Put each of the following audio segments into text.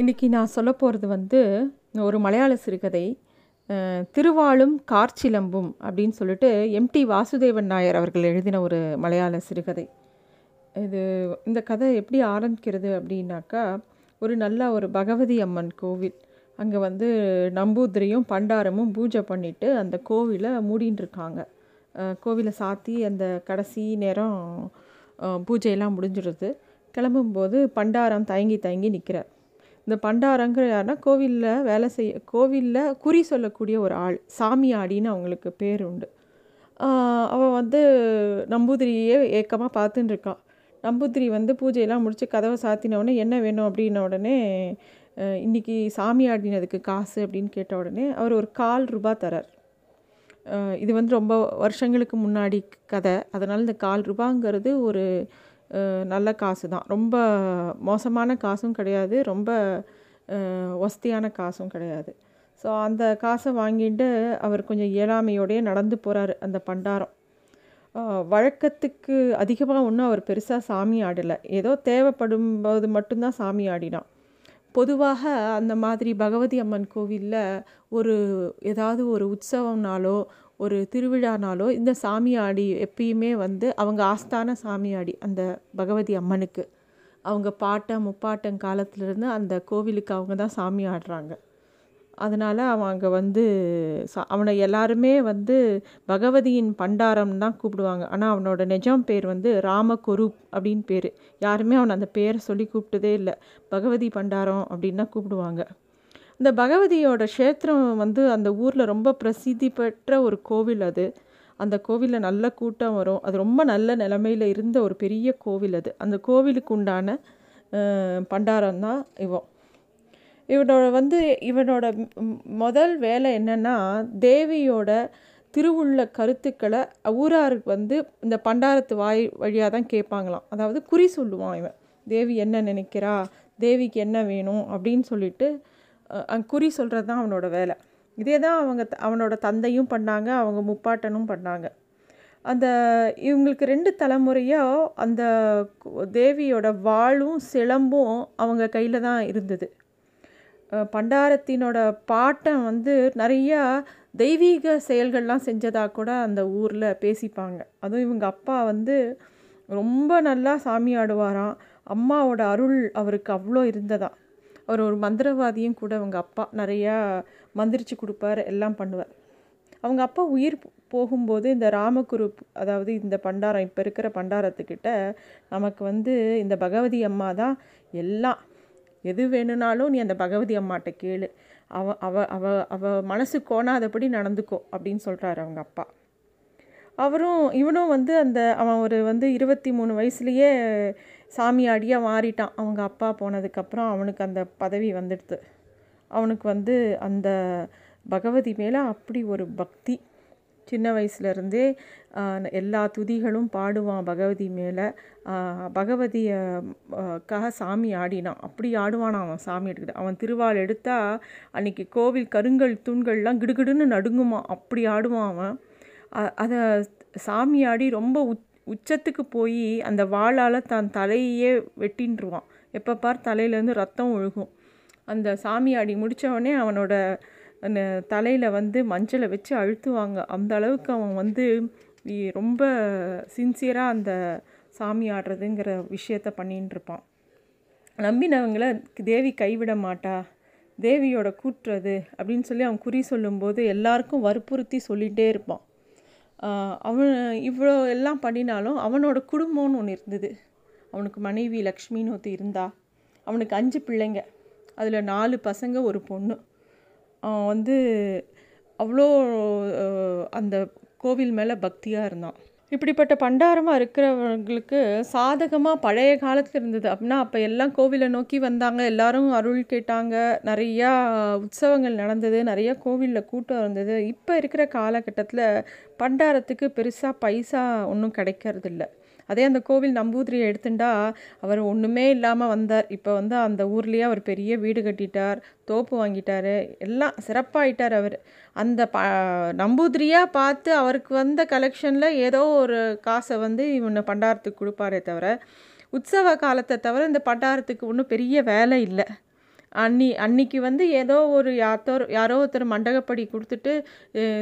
இன்றைக்கி நான் சொல்ல போகிறது வந்து ஒரு மலையாள சிறுகதை திருவாளும் கார்ச்சிலம்பும் அப்படின்னு சொல்லிட்டு எம்டி வாசுதேவன் நாயர் அவர்கள் எழுதின ஒரு மலையாள சிறுகதை. இது இந்த கதை எப்படி ஆரம்பிக்கிறது அப்படின்னாக்கா ஒரு நல்ல ஒரு பகவதி அம்மன் கோவில். அங்கே வந்து நம்பூதிரியும் பண்டாரமும் பூஜை பண்ணிவிட்டு அந்த கோவிலை மூடின்னு இருக்காங்க கோவிலை சாத்தி அந்த கடைசி நேரம் பூஜையெல்லாம் முடிஞ்சிடுது. கிளம்பும்போது பண்டாரம் தயங்கி தயங்கி நிற்கிறார் இந்த பண்டாரங்கிற யாருன்னா கோவிலில் வேலை செய்ய கோவிலில் குறி சொல்லக்கூடிய ஒரு ஆள் சாமியாடின்னு அவங்களுக்கு பேர் உண்டு. ஆஹ் வந்து நம்பூதிரியே ஏக்கமாக பார்த்துன்னு இருக்கான் நம்பூதிரி வந்து பூஜையெல்லாம் முடித்து கதவை சாத்தினவுடனே என்ன வேணும் அப்படின்ன உடனே இன்றைக்கி இன்னைக்கு சாமி ஆடினதுக்கு காசு அப்படின்னு கேட்ட உடனே அவர் ஒரு கால் ரூபாய் தரார். இது வந்து ரொம்ப வருஷங்களுக்கு முன்னாடி கதை. அதனால் இந்த கால் ரூபாங்கிறது ஒரு நல்ல காசு தான். ரொம்ப மோசமான காசும் கிடையாது. ரொம்ப வசதியான ஒஸ்தியான காசும் கிடையாது. ஸோ அந்த காசை வாங்கிட்டு அவர் கொஞ்சம் இயலாமையோடையே நடந்து போகிறாரு அந்த பண்டாரம். வழக்கத்துக்கு அதிகமாக ஒன்றும் அவர் பெருசாக சாமி ஆடலை. ஏதோ தேவைப்படும் போது மட்டும்தான் சாமி ஆடினான். பொதுவாக அந்த மாதிரி பகவதி அம்மன் கோவிலில் ஒரு ஏதாவது ஒரு உற்சவம்னாலோ ஒரு திருவிழானாலோ இந்த சாமியாடி எப்பயுமே வந்து அவங்க ஆஸ்தான சாமியாடி அந்த பகவதி அம்மனுக்கு. அவங்க பாட்டம் முப்பாட்டன் காலத்துலேருந்து அந்த கோவிலுக்கு அவங்க தான் சாமி ஆடுறாங்க. அதனால் அவன் அங்கே வந்து சா அவனை எல்லாருமே வந்து பகவதியின் பண்டாரம் தான் கூப்பிடுவாங்க. ஆனால் அவனோட நிஜம் பேர் வந்து ராமகொரூப் அப்படின்னு பேர். யாருமே அவனை அந்த பேரை சொல்லி கூப்பிட்டதே இல்லை. பகவதி பண்டாரம் அப்படின்னு தான் கூப்பிடுவாங்க. இந்த பகவதியோட க்ஷேத்திரம் வந்து அந்த ஊரில் ரொம்ப பிரசித்தி பெற்ற ஒரு கோவில் அது. அந்த கோவிலில் நல்ல கூட்டம் வரும். அது ரொம்ப நல்ல நிலமையில் இருந்த ஒரு பெரிய கோவில் அது. அந்த கோவிலுக்கு உண்டான பண்டாரம் தான் இவன் இவனோட வந்து இவனோட முதல் வேலை என்னென்னா தேவியோட திருவுள்ள கருத்துக்களை ஊராருக்கு வந்து இந்த பண்டாரத்து வாய் வழியாக தான் கேட்பாங்களாம் அதாவது குறி சொல்லுவான் இவன். தேவி என்ன நினைக்கிறா? தேவிக்கு என்ன வேணும்? அப்படின்னு சொல்லிட்டு குறி சொல்கிறது தான் அவனோட வேலை. இதே தான் அவங்க த- அவனோட தந்தையும் பண்ணாங்க அவங்க முப்பாட்டனும் பண்ணாங்க. அந்த இவங்களுக்கு ரெண்டு தலைமுறையாக அந்த தேவியோட வாளும் சிலம்பும் அவங்க கையில் தான் இருந்தது. பண்டாரத்தினோட பாட்டன் வந்து நிறையா தெய்வீக செயல்கள்லாம் செஞ்சதாக கூட அந்த ஊரில் பேசிப்பாங்க. அதுவும் இவங்க அப்பா வந்து ரொம்ப நல்லா சாமி ஆடுவாராம். அம்மாவோட அருள் அவருக்கு அவ்வளோ இருந்ததா அவர் ஒரு மந்திரவாதியும் கூட அவங்க அப்பா நிறையா மந்திரிச்சு கொடுப்பார் எல்லாம் பண்ணுவார். அவங்க அப்பா உயிர் போகும்போது இந்த ராமகுரு அதாவது இந்த பண்டாரம் இப்போ இருக்கிற பண்டாரத்துக்கிட்ட நமக்கு வந்து இந்த பகவதி அம்மா தான் எல்லாம். எது வேணும்னாலும் நீ அந்த பகவதி அம்மாட்ட கேளு. அவ அவ அவ அவ மனசு கோணாதபடி நடந்துக்கோ அப்படின்னு சொல்கிறாரு அவங்க அப்பா. அவரும் இவனும் வந்து அந்த அவன் ஒரு வந்து இருபத்தி மூணு வயசுலேயே சாமியாடியாக மாறிட்டான். அவங்க அப்பா போனதுக்கப்புறம் அவனுக்கு அந்த பதவி வந்துடுது அவனுக்கு வந்து அந்த பகவதி மேலே அப்படி ஒரு பக்தி. சின்ன வயசுலேருந்தே எல்லா துதிகளும் பாடுவான் பகவதி மேலே. பகவதியக்காக சாமி ஆடினான். அப்படி ஆடுவானான் அவன் சாமி எடுக்கிட்டு அவன் திருவாள் எடுத்தா அன்னைக்கு கோவில் கருங்கல் தூண்கள்லாம் கிடுகிடுன்னு நடுங்குமா. அப்படி ஆடுவான் அவன். அதை சாமி ஆடி ரொம்ப உத் உச்சத்துக்கு போய் அந்த வாளால் தான் தலையே வெட்டின்றுவான். எப்போ பார் தலையிலேருந்து ரத்தம் ஒழுகும். அந்த சாமி ஆடி முடித்தவொடனே அவனோட அந்த தலையில் வந்து மஞ்சளை வச்சு அழுத்துவாங்க. அந்த அளவுக்கு அவன் வந்து ரொம்ப சின்சியராக அந்த சாமி ஆடுறதுங்கிற விஷயத்த பண்ணின்னு இருப்பான் தேவி கைவிட மாட்டா. தேவியோட கூற்றுறது அப்படின்னு சொல்லி அவன் குறி சொல்லும்போது எல்லாருக்கும் வற்புறுத்தி சொல்லிகிட்டே இருப்பான். அவன் இவ்வளோ எல்லாம் பண்ணினாலும் அவனோட குடும்பம்னு ஒன்று இருந்தது. அவனுக்கு மனைவி லக்ஷ்மின்னு ஒருத்தி இருந்தா. அவனுக்கு அஞ்சு பிள்ளைங்க. அதில் நாலு பசங்க ஒரு பொண்ணு. அவன் வந்து அவ்வளோ அந்த கோவில் மேலே பக்தியாக இருந்தான். இப்படிப்பட்ட பண்டாரமாக இருக்கிறவங்களுக்கு சாதகமாக பழைய காலத்தில் இருந்தது. அப்படின்னா அப்போ எல்லாம் கோவிலை நோக்கி வந்தாங்க. எல்லாரும் அருள் கேட்டாங்க. நிறையா உற்சவங்கள் நடந்தது. நிறையா கோவிலில் கூட்டம் இருந்தது. இப்போ இருக்கிற காலகட்டத்தில் பண்டாரத்துக்கு பெருசாக பைசா ஒன்றும் கிடைக்கிறதில்ல. அதே அந்த கோவில் நம்பூதிரியை எடுத்துட்டா அவர் ஒன்றுமே இல்லாமல் வந்தார். இப்போ வந்து அந்த ஊர்லேயே அவர் பெரிய வீடு கட்டிட்டார் தோப்பு வாங்கிட்டார் எல்லாம் சிறப்பாயிட்டார் அவர். அந்த ப நம்பூதிரியாக பார்த்து அவருக்கு வந்த கலெக்ஷனில் ஏதோ ஒரு காசை வந்து இவனை பண்டாரத்துக்கு கொடுப்பாரே தவிர உற்சவ காலத்தை தவிர இந்த பண்டாரத்துக்கு ஒன்றும் பெரிய வேலை இல்லை. அன்னி அன்னைக்கு வந்து ஏதோ ஒரு யாத்தோர் யாரோ ஒருத்தர் மண்டகப்படி கொடுத்துட்டு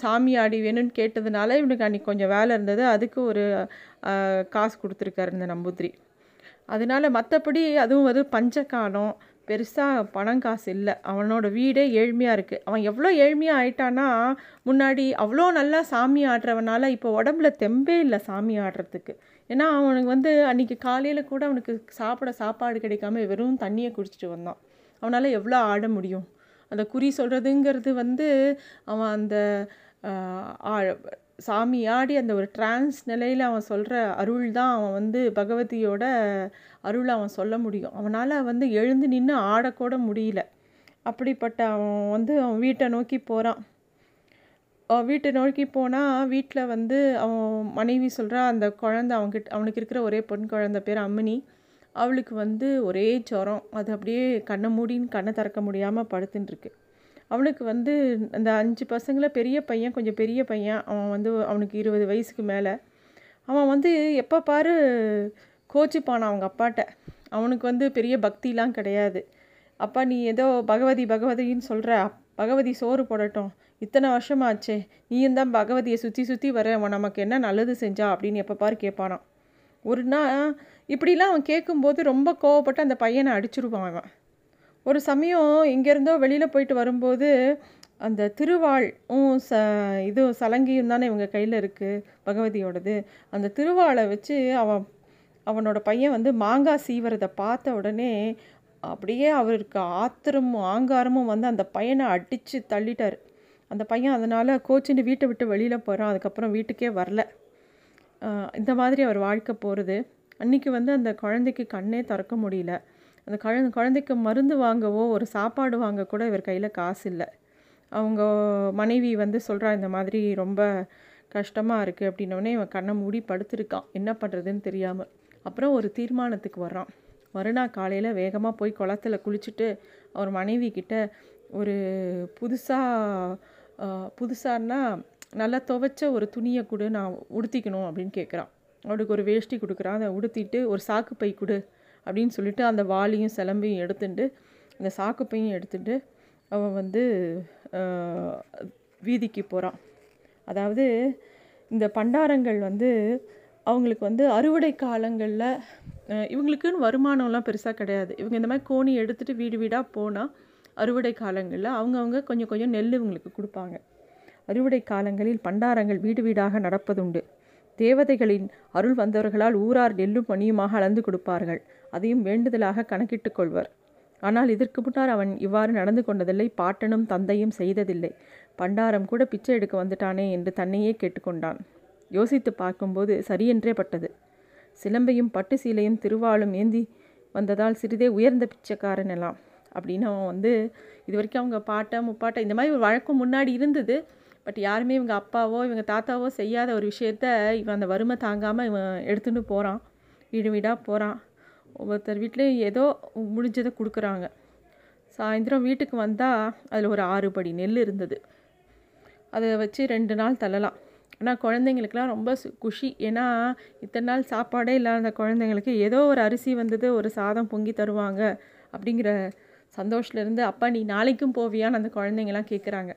சாமி ஆடி வேணும்னு கேட்டதுனால இவனுக்கு அன்றைக்கி கொஞ்சம் வேலை இருந்தது. அதுக்கு ஒரு காசு கொடுத்துருக்காரு இந்த நம்பூதிரி. அதனால் மற்றபடி அதுவும் வந்து பஞ்சகாலம். பெருசாக பணம் காசு இல்லை. அவனோட வீடே ஏழ்மையாக இருக்குது அவன் எவ்வளோ ஏழ்மையாக ஆயிட்டான்னா முன்னாடி அவ்வளோ நல்லா சாமி ஆடுறவனால இப்போ உடம்புல தெம்பே இல்லை சாமி ஆடுறதுக்கு. ஏன்னா அவனுக்கு வந்து அன்றைக்கி காலையில் கூட அவனுக்கு சாப்பிட சாப்பாடு கிடைக்காம வெறும் தண்ணியை குடிச்சிட்டு வந்தான். அவனால் எவ்வளோ ஆட முடியும்? அந்த குறி சொல்கிறதுங்கிறது வந்து அவன் அந்த ஆ- சாமி ஆடி அந்த ஒரு டிரான்ஸ் நிலையில் அவன் சொல்கிற அருள் தான் அவன் வந்து பகவதியோட அருள் அவன் சொல்ல முடியும். அவனால் வந்து எழுந்து நின்று ஆடக்கூட முடியல. அப்படிப்பட்ட அவன் வந்து அவன் வீட்டை நோக்கி போகிறான் வீட்டை நோக்கி போனால் வீட்டில் வந்து அவன் மனைவி சொல்கிறா அந்த குழந்த அவன்கிட்ட அவனுக்கு இருக்கிற ஒரே பொன் குழந்த பேர் அம்மினி. அவளுக்கு வந்து ஒரே ஜுரம். அது அப்படியே கண்ணை மூடின்னு கண்ணை திறக்க முடியாமல் படுத்துட்டுருக்கு அவனுக்கு வந்து அந்த அஞ்சு பசங்களை பெரிய பையன் கொஞ்சம் பெரிய பையன் அவன் வந்து அவனுக்கு இருபது வயசுக்கு மேலே. அவன் வந்து எப்போ பாரு கோச்சிப்பானான் அவங்க அப்பாட்ட. அவனுக்கு வந்து பெரிய பக்திலாம் கிடையாது. அப்பா நீ ஏதோ பகவதி பகவதின்னு சொல்கிற பகவதி சோறு போடட்டும். இத்தனை வருஷமாச்சே. நீயும் தான் பகவதியை சுற்றி சுற்றி வர. அவன் நமக்கு என்ன நல்லது செஞ்சா அப்படின்னு எப்போ பாரு கேட்பானான் ஒரு நாள் இப்படிலாம் அவன் கேட்கும்போது ரொம்ப கோவப்பட்டு அந்த பையனை அடிச்சிருவான் அவன். ஒரு சமயம் இங்கேருந்தோ வெளியில் போயிட்டு வரும்போது அந்த திருவாளும் ச இது சலங்கியும் தானே இவங்க கையில் இருக்குது பகவதியோடது. அந்த திருவாளை வச்சு அவன் அவனோட பையன் வந்து மாங்காய் சீவரதை பார்த்த உடனே அப்படியே அவருக்கு ஆத்திரமும் ஆங்காரமும் வந்து அந்த பையனை அடித்து தள்ளிட்டார். அந்த பையன் அதனால் கோச்சின்னு வீட்டை விட்டு வெளியில் போகிறான் அதுக்கப்புறம் வீட்டுக்கே வரல. இந்த மாதிரி அவர் வாழ்க்கை போகிறது அன்றைக்கி வந்து அந்த குழந்தைக்கு கண்ணே திறக்க முடியல. அந்த குழந்தை குழந்தைக்கு மருந்து வாங்கவோ ஒரு சாப்பாடு வாங்க கூட இவர் கையில் காசு இல்லை. அவங்க மனைவி வந்து சொல்கிறா இந்த மாதிரி ரொம்ப கஷ்டமாக இருக்குது அப்படின்னோடனே இவன் கண்ணை மூடி படுத்திருக்கான். என்ன பண்ணுறதுன்னு தெரியாமல் அப்புறம் ஒரு தீர்மானத்துக்கு வர்றான். மறுநாள் காலையில் வேகமாக போய் குளத்துல குளிச்சுட்டு அவர் மனைவி கிட்ட ஒரு புதுசாக புதுசான்னா நல்லா துவைச்ச ஒரு துணியை கொடு நான் உடுத்திக்கணும் அப்படின்னு கேட்குறான் அவளுக்கு ஒரு வேஷ்டி கொடுக்குறான். அதை உடுத்திட்டு ஒரு சாக்கு பை கொடு அப்படின்னு சொல்லிட்டு அந்த வாளியும் சிலம்பையும் எடுத்துட்டு அந்த சாக்கு பையும் எடுத்துட்டு அவன் வந்து வீதிக்கு போகிறான் அதாவது இந்த பண்டாரங்கள் வந்து அவங்களுக்கு வந்து அறுவடை காலங்களில் இவங்களுக்குன்னு வருமானம்லாம் பெருசாக கிடையாது. இவங்க இந்த மாதிரி கோணி எடுத்துகிட்டு வீடு வீடாக போனால் அறுவடை காலங்களில் அவங்கவுங்க கொஞ்சம் கொஞ்சம் நெல் இவங்களுக்கு கொடுப்பாங்க. அறுவடை காலங்களில் பண்டாரங்கள் வீடு வீடாக நடப்பதுண்டு. தேவதைகளின் அருள் வந்தவர்களால் ஊரார் நெல்லும் பணியுமாக அளந்து கொடுப்பார்கள். அதையும் வேண்டுதலாக கணக்கிட்டுக் கொள்வர். ஆனால் இதற்கு முன்னால் அவன் இவ்வாறு நடந்து கொண்டதில்லை. பாட்டனும் தந்தையும் செய்ததில்லை. பண்டாரம் கூட பிச்சை எடுக்க வந்துட்டானே என்று தன்னையே கேட்டுக்கொண்டான். யோசித்து பார்க்கும்போது சரியென்றே பட்டது. சிலம்பையும் பட்டு சீலையும் திருவாளும் ஏந்தி வந்ததால் சிறிதே உயர்ந்த பிச்சைக்காரன் எல்லாம். அப்படின்னு அவன் வந்து இது வரைக்கும் அவங்க பாட்டை முப்பாட்டை இந்த மாதிரி ஒரு வழக்கம் முன்னாடி இருந்தது. பட் யாருமே இவங்க அப்பாவோ இவங்க தாத்தாவோ செய்யாத ஒரு விஷயத்த இவன் அந்த வறுமை தாங்காமல் இவன் எடுத்துகிட்டு போகிறான் வீடு வீடாக போகிறான் ஒவ்வொருத்தர் வீட்லேயும் ஏதோ முடிஞ்சதை கொடுக்குறாங்க. சாயந்தரம் வீட்டுக்கு வந்தால் அதில் ஒரு ஆறு படி நெல் இருந்தது. அதை வச்சு ரெண்டு நாள் தள்ளலாம். ஆனால் குழந்தைங்களுக்கெல்லாம் ரொம்ப சு- குஷி. ஏன்னா இத்தனை நாள் சாப்பாடே இல்லாத குழந்தைங்களுக்கு ஏதோ ஒரு அரிசி வந்தது ஒரு சாதம் பொங்கி தருவாங்க அப்படிங்கிற சந்தோஷத்துலேருந்து அப்பா நீ நாளைக்கும் போவியான்னு அந்த குழந்தைங்கலாம் கேட்குறாங்க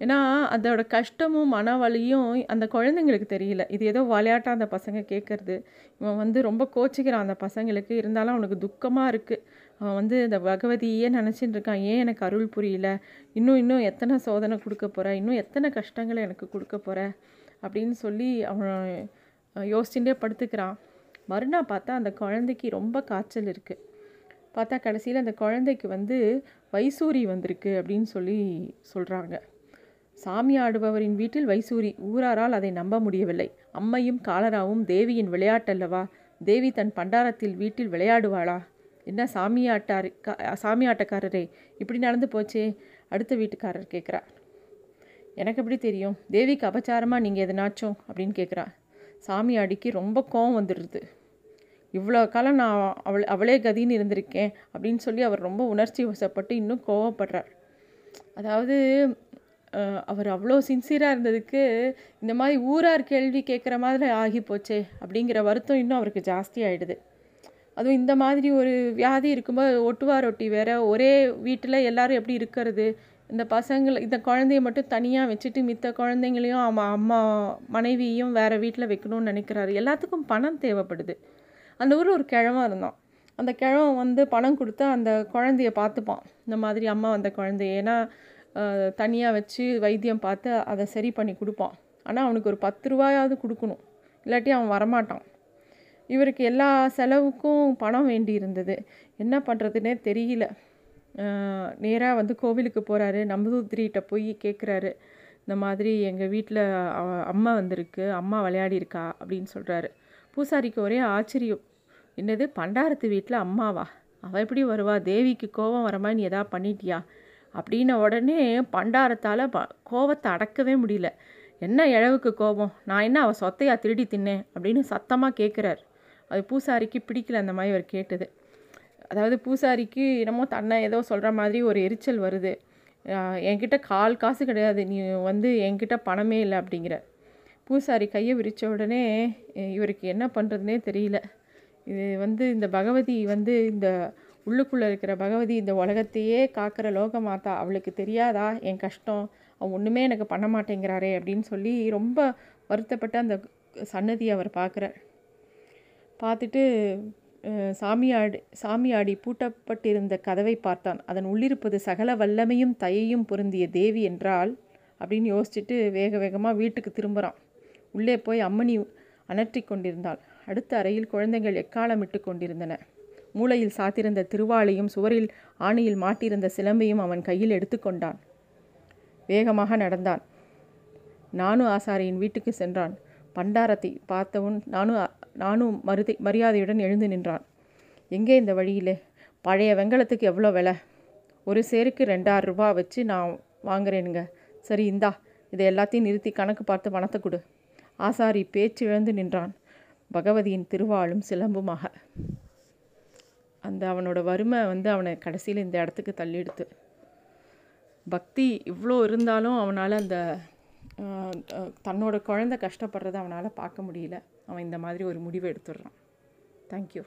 ஏன்னா அதோட கஷ்டமும் மன வலியும் அந்த குழந்தைங்களுக்கு தெரியல. இது ஏதோ விளையாட்டாக அந்த பசங்க கேட்குறது இவன் வந்து ரொம்ப கோச்சிக்கிறான் அந்த பசங்களுக்கு. இருந்தாலும் அவனுக்கு துக்கமாக இருக்குது அவன் வந்து இந்த பகவதியே நினச்சிட்டு இருக்கான். ஏன் எனக்கு அருள் புரியல? இன்னும் இன்னும் எத்தனை சோதனை கொடுக்க போகிற இன்னும் எத்தனை கஷ்டங்களை எனக்கு கொடுக்க போகிற அப்படின்னு சொல்லி அவன் யோசிச்சுட்டே படுத்துக்கிறான். மறுநாள் பார்த்தா அந்த குழந்தைக்கு ரொம்ப காய்ச்சல் இருக்குது பார்த்தா கடைசியில் அந்த குழந்தைக்கு வந்து வைசூரி வந்திருக்கு அப்படின்னு சொல்லி சொல்கிறாங்க சாமி ஆடுபவரின் வீட்டில் வைசூரி ஊராரால் அதை நம்ப முடியவில்லை. அம்மையும் காலராவும் தேவியின் விளையாட்டல்லவா? தேவி தன் பண்டாரத்தில் வீட்டில் விளையாடுவாளா? என்ன சாமியாட்டார் கா- சாமியாட்டக்காரரே இப்படி நடந்து போச்சே? அடுத்த வீட்டுக்காரர் கேட்குறார். எனக்கு எப்படி தெரியும்? தேவிக்கு அபச்சாரமாக நீங்கள் எதனாச்சும்? அப்படின்னு கேட்குறா சாமியாடிக்கு ரொம்ப கோவம் வந்துடுது. இவ்வளோ காலம் நான் அவள் அவளே கதின்னு இருந்திருக்கேன் அப்படின்னு சொல்லி அவர் ரொம்ப உணர்ச்சி வசப்பட்டு இன்னும் கோவப்படுறார். அதாவது அவர் அவ்வளோ சின்சியராக இருந்ததுக்கு இந்த மாதிரி ஊரார் கேள்வி கேட்குற மாதிரி ஆகி போச்சே அப்படிங்கிற வருத்தம் இன்னும் அவருக்கு ஜாஸ்தி ஆகிடுது அதுவும் இந்த மாதிரி ஒரு வியாதி இருக்கும்போது ஒட்டுவா ரொட்டி வேற ஒரே வீட்டில் எல்லாரும் எப்படி இருக்கிறது? இந்த பசங்களை இந்த குழந்தைய மட்டும் தனியாக வச்சுட்டு மித்த குழந்தைங்களையும் அவன் அம்மா மனைவியும் வேறு வீட்டில் வைக்கணும்னு நினைக்கிறாரு. எல்லாத்துக்கும் பணம் தேவைப்படுது. அந்த ஊரில் ஒரு கிழவன் இருந்தான். அந்த கிழவன் வந்து பணம் கொடுத்தா அந்த குழந்தைய பார்த்துப்பான். இந்த மாதிரி அம்மா வந்த குழந்தைய. ஏன்னா தனியாக வச்சு வைத்தியம் பார்த்து அதை சரி பண்ணி கொடுப்பான். ஆனால் அவனுக்கு ஒரு பத்து ரூபாயாவது கொடுக்கணும். இல்லாட்டி அவன் வரமாட்டான். இவருக்கு எல்லா செலவுக்கும் பணம் வேண்டி இருந்தது என்ன பண்ணுறதுனே தெரியல. நேராக வந்து கோவிலுக்கு போகிறாரு நம்பூதிரிகிட்ட போய் கேட்குறாரு இந்த மாதிரி எங்கள் வீட்டில் அம்மா வந்திருக்கு. அம்மா விளையாடி இருக்கா அப்படின்னு சொல்கிறாரு பூசாரிக்கு ஒரே ஆச்சரியம். என்னது? பண்டாரத்து வீட்டில் அம்மாவா? அவள் எப்படி வருவா? தேவிக்கு கோபம் வர மாதிரி நீ எதா பண்ணிட்டியா? அப்படின்ன உடனே பண்டாரத்தால் ப கோவத்தை அடக்கவே முடியல. என்ன இழவுக்கு கோபம்? நான் என்ன அவள் சொத்தையாக திருடி தின்னேன்? அப்படின்னு சத்தமாக கேட்குறாரு அது பூசாரிக்கு பிடிக்கல அந்த மாதிரி அவர் கேட்டது. அதாவது பூசாரிக்கு என்னமோ தன்னை ஏதோ சொல்கிற மாதிரி ஒரு எரிச்சல் வருது. என்கிட்ட கால் காசு கிடையாது. நீ வந்து என்கிட்ட பணமே இல்லை அப்படிங்கிற பூசாரி கையை விரித்த உடனே இவருக்கு என்ன பண்ணுறதுனே தெரியல. இது வந்து இந்த பகவதி வந்து இந்த உள்ளுக்குள்ளே இருக்கிற பகவதி இந்த உலகத்தையே காக்கிற லோக மாதா அவளுக்கு தெரியாதா? என் கஷ்டம். அவன் ஒன்றுமே எனக்கு பண்ண மாட்டேங்கிறாரே அப்படின்னு சொல்லி ரொம்ப வருத்தப்பட்டு அந்த சன்னதியை அவர் பார்க்குறார். பார்த்துட்டு சாமியாடி சாமியாடி பூட்டப்பட்டிருந்த கதவை பார்த்தான். அதன் உள்ளிருப்பது சகல வல்லமையும் தயையும் பொருந்திய தேவி என்றால் அப்படின்னு யோசிச்சுட்டு வேக வேகமாக வீட்டுக்கு திரும்புகிறான் உள்ளே போய் அம்மணி அனற்றி கொண்டிருந்தாள். அடுத்த அறையில் குழந்தைகள் எக்காலமிட்டு கொண்டிருந்தன? மூளையில் சாத்திருந்த திருவாளையும் சுவரில் ஆணியில் மாட்டியிருந்த சிலம்பையும் அவன் கையில் எடுத்துக்கொண்டான் வேகமாக நடந்தான். நானு ஆசாரியின் வீட்டுக்கு சென்றான். பண்டாரத்தை பார்த்தவன் நானும் நானும் மருதி மரியாதையுடன் எழுந்து நின்றான். எங்கே இந்த வழியிலே? பழைய வெங்கலத்துக்கு எவ்வளோ விலை? ஒரு சேருக்கு ரெண்டாயிரம் ரூபா வச்சு நான் வாங்குறேனுங்க. சரி இந்தா. இதை எல்லாத்தையும் நிறுத்தி கணக்கு பார்த்து பணத்தை கொடு. ஆசாரி பேச்சு இழந்து நின்றான். பகவதியின் திருவாளும் சிலம்புமாக. அந்த அவனோட வறுமை வந்து அவனை கடைசியில் இந்த இடத்துக்கு தள்ளிடுத்து. பக்தி இவ்வளோ இருந்தாலும் அவனால் அந்த தன்னோட குழந்தை கஷ்டப்படுறத அவனால் பார்க்க முடியல. அவன் இந்த மாதிரி ஒரு முடிவு எடுத்துடுறான். தேங்க்யூ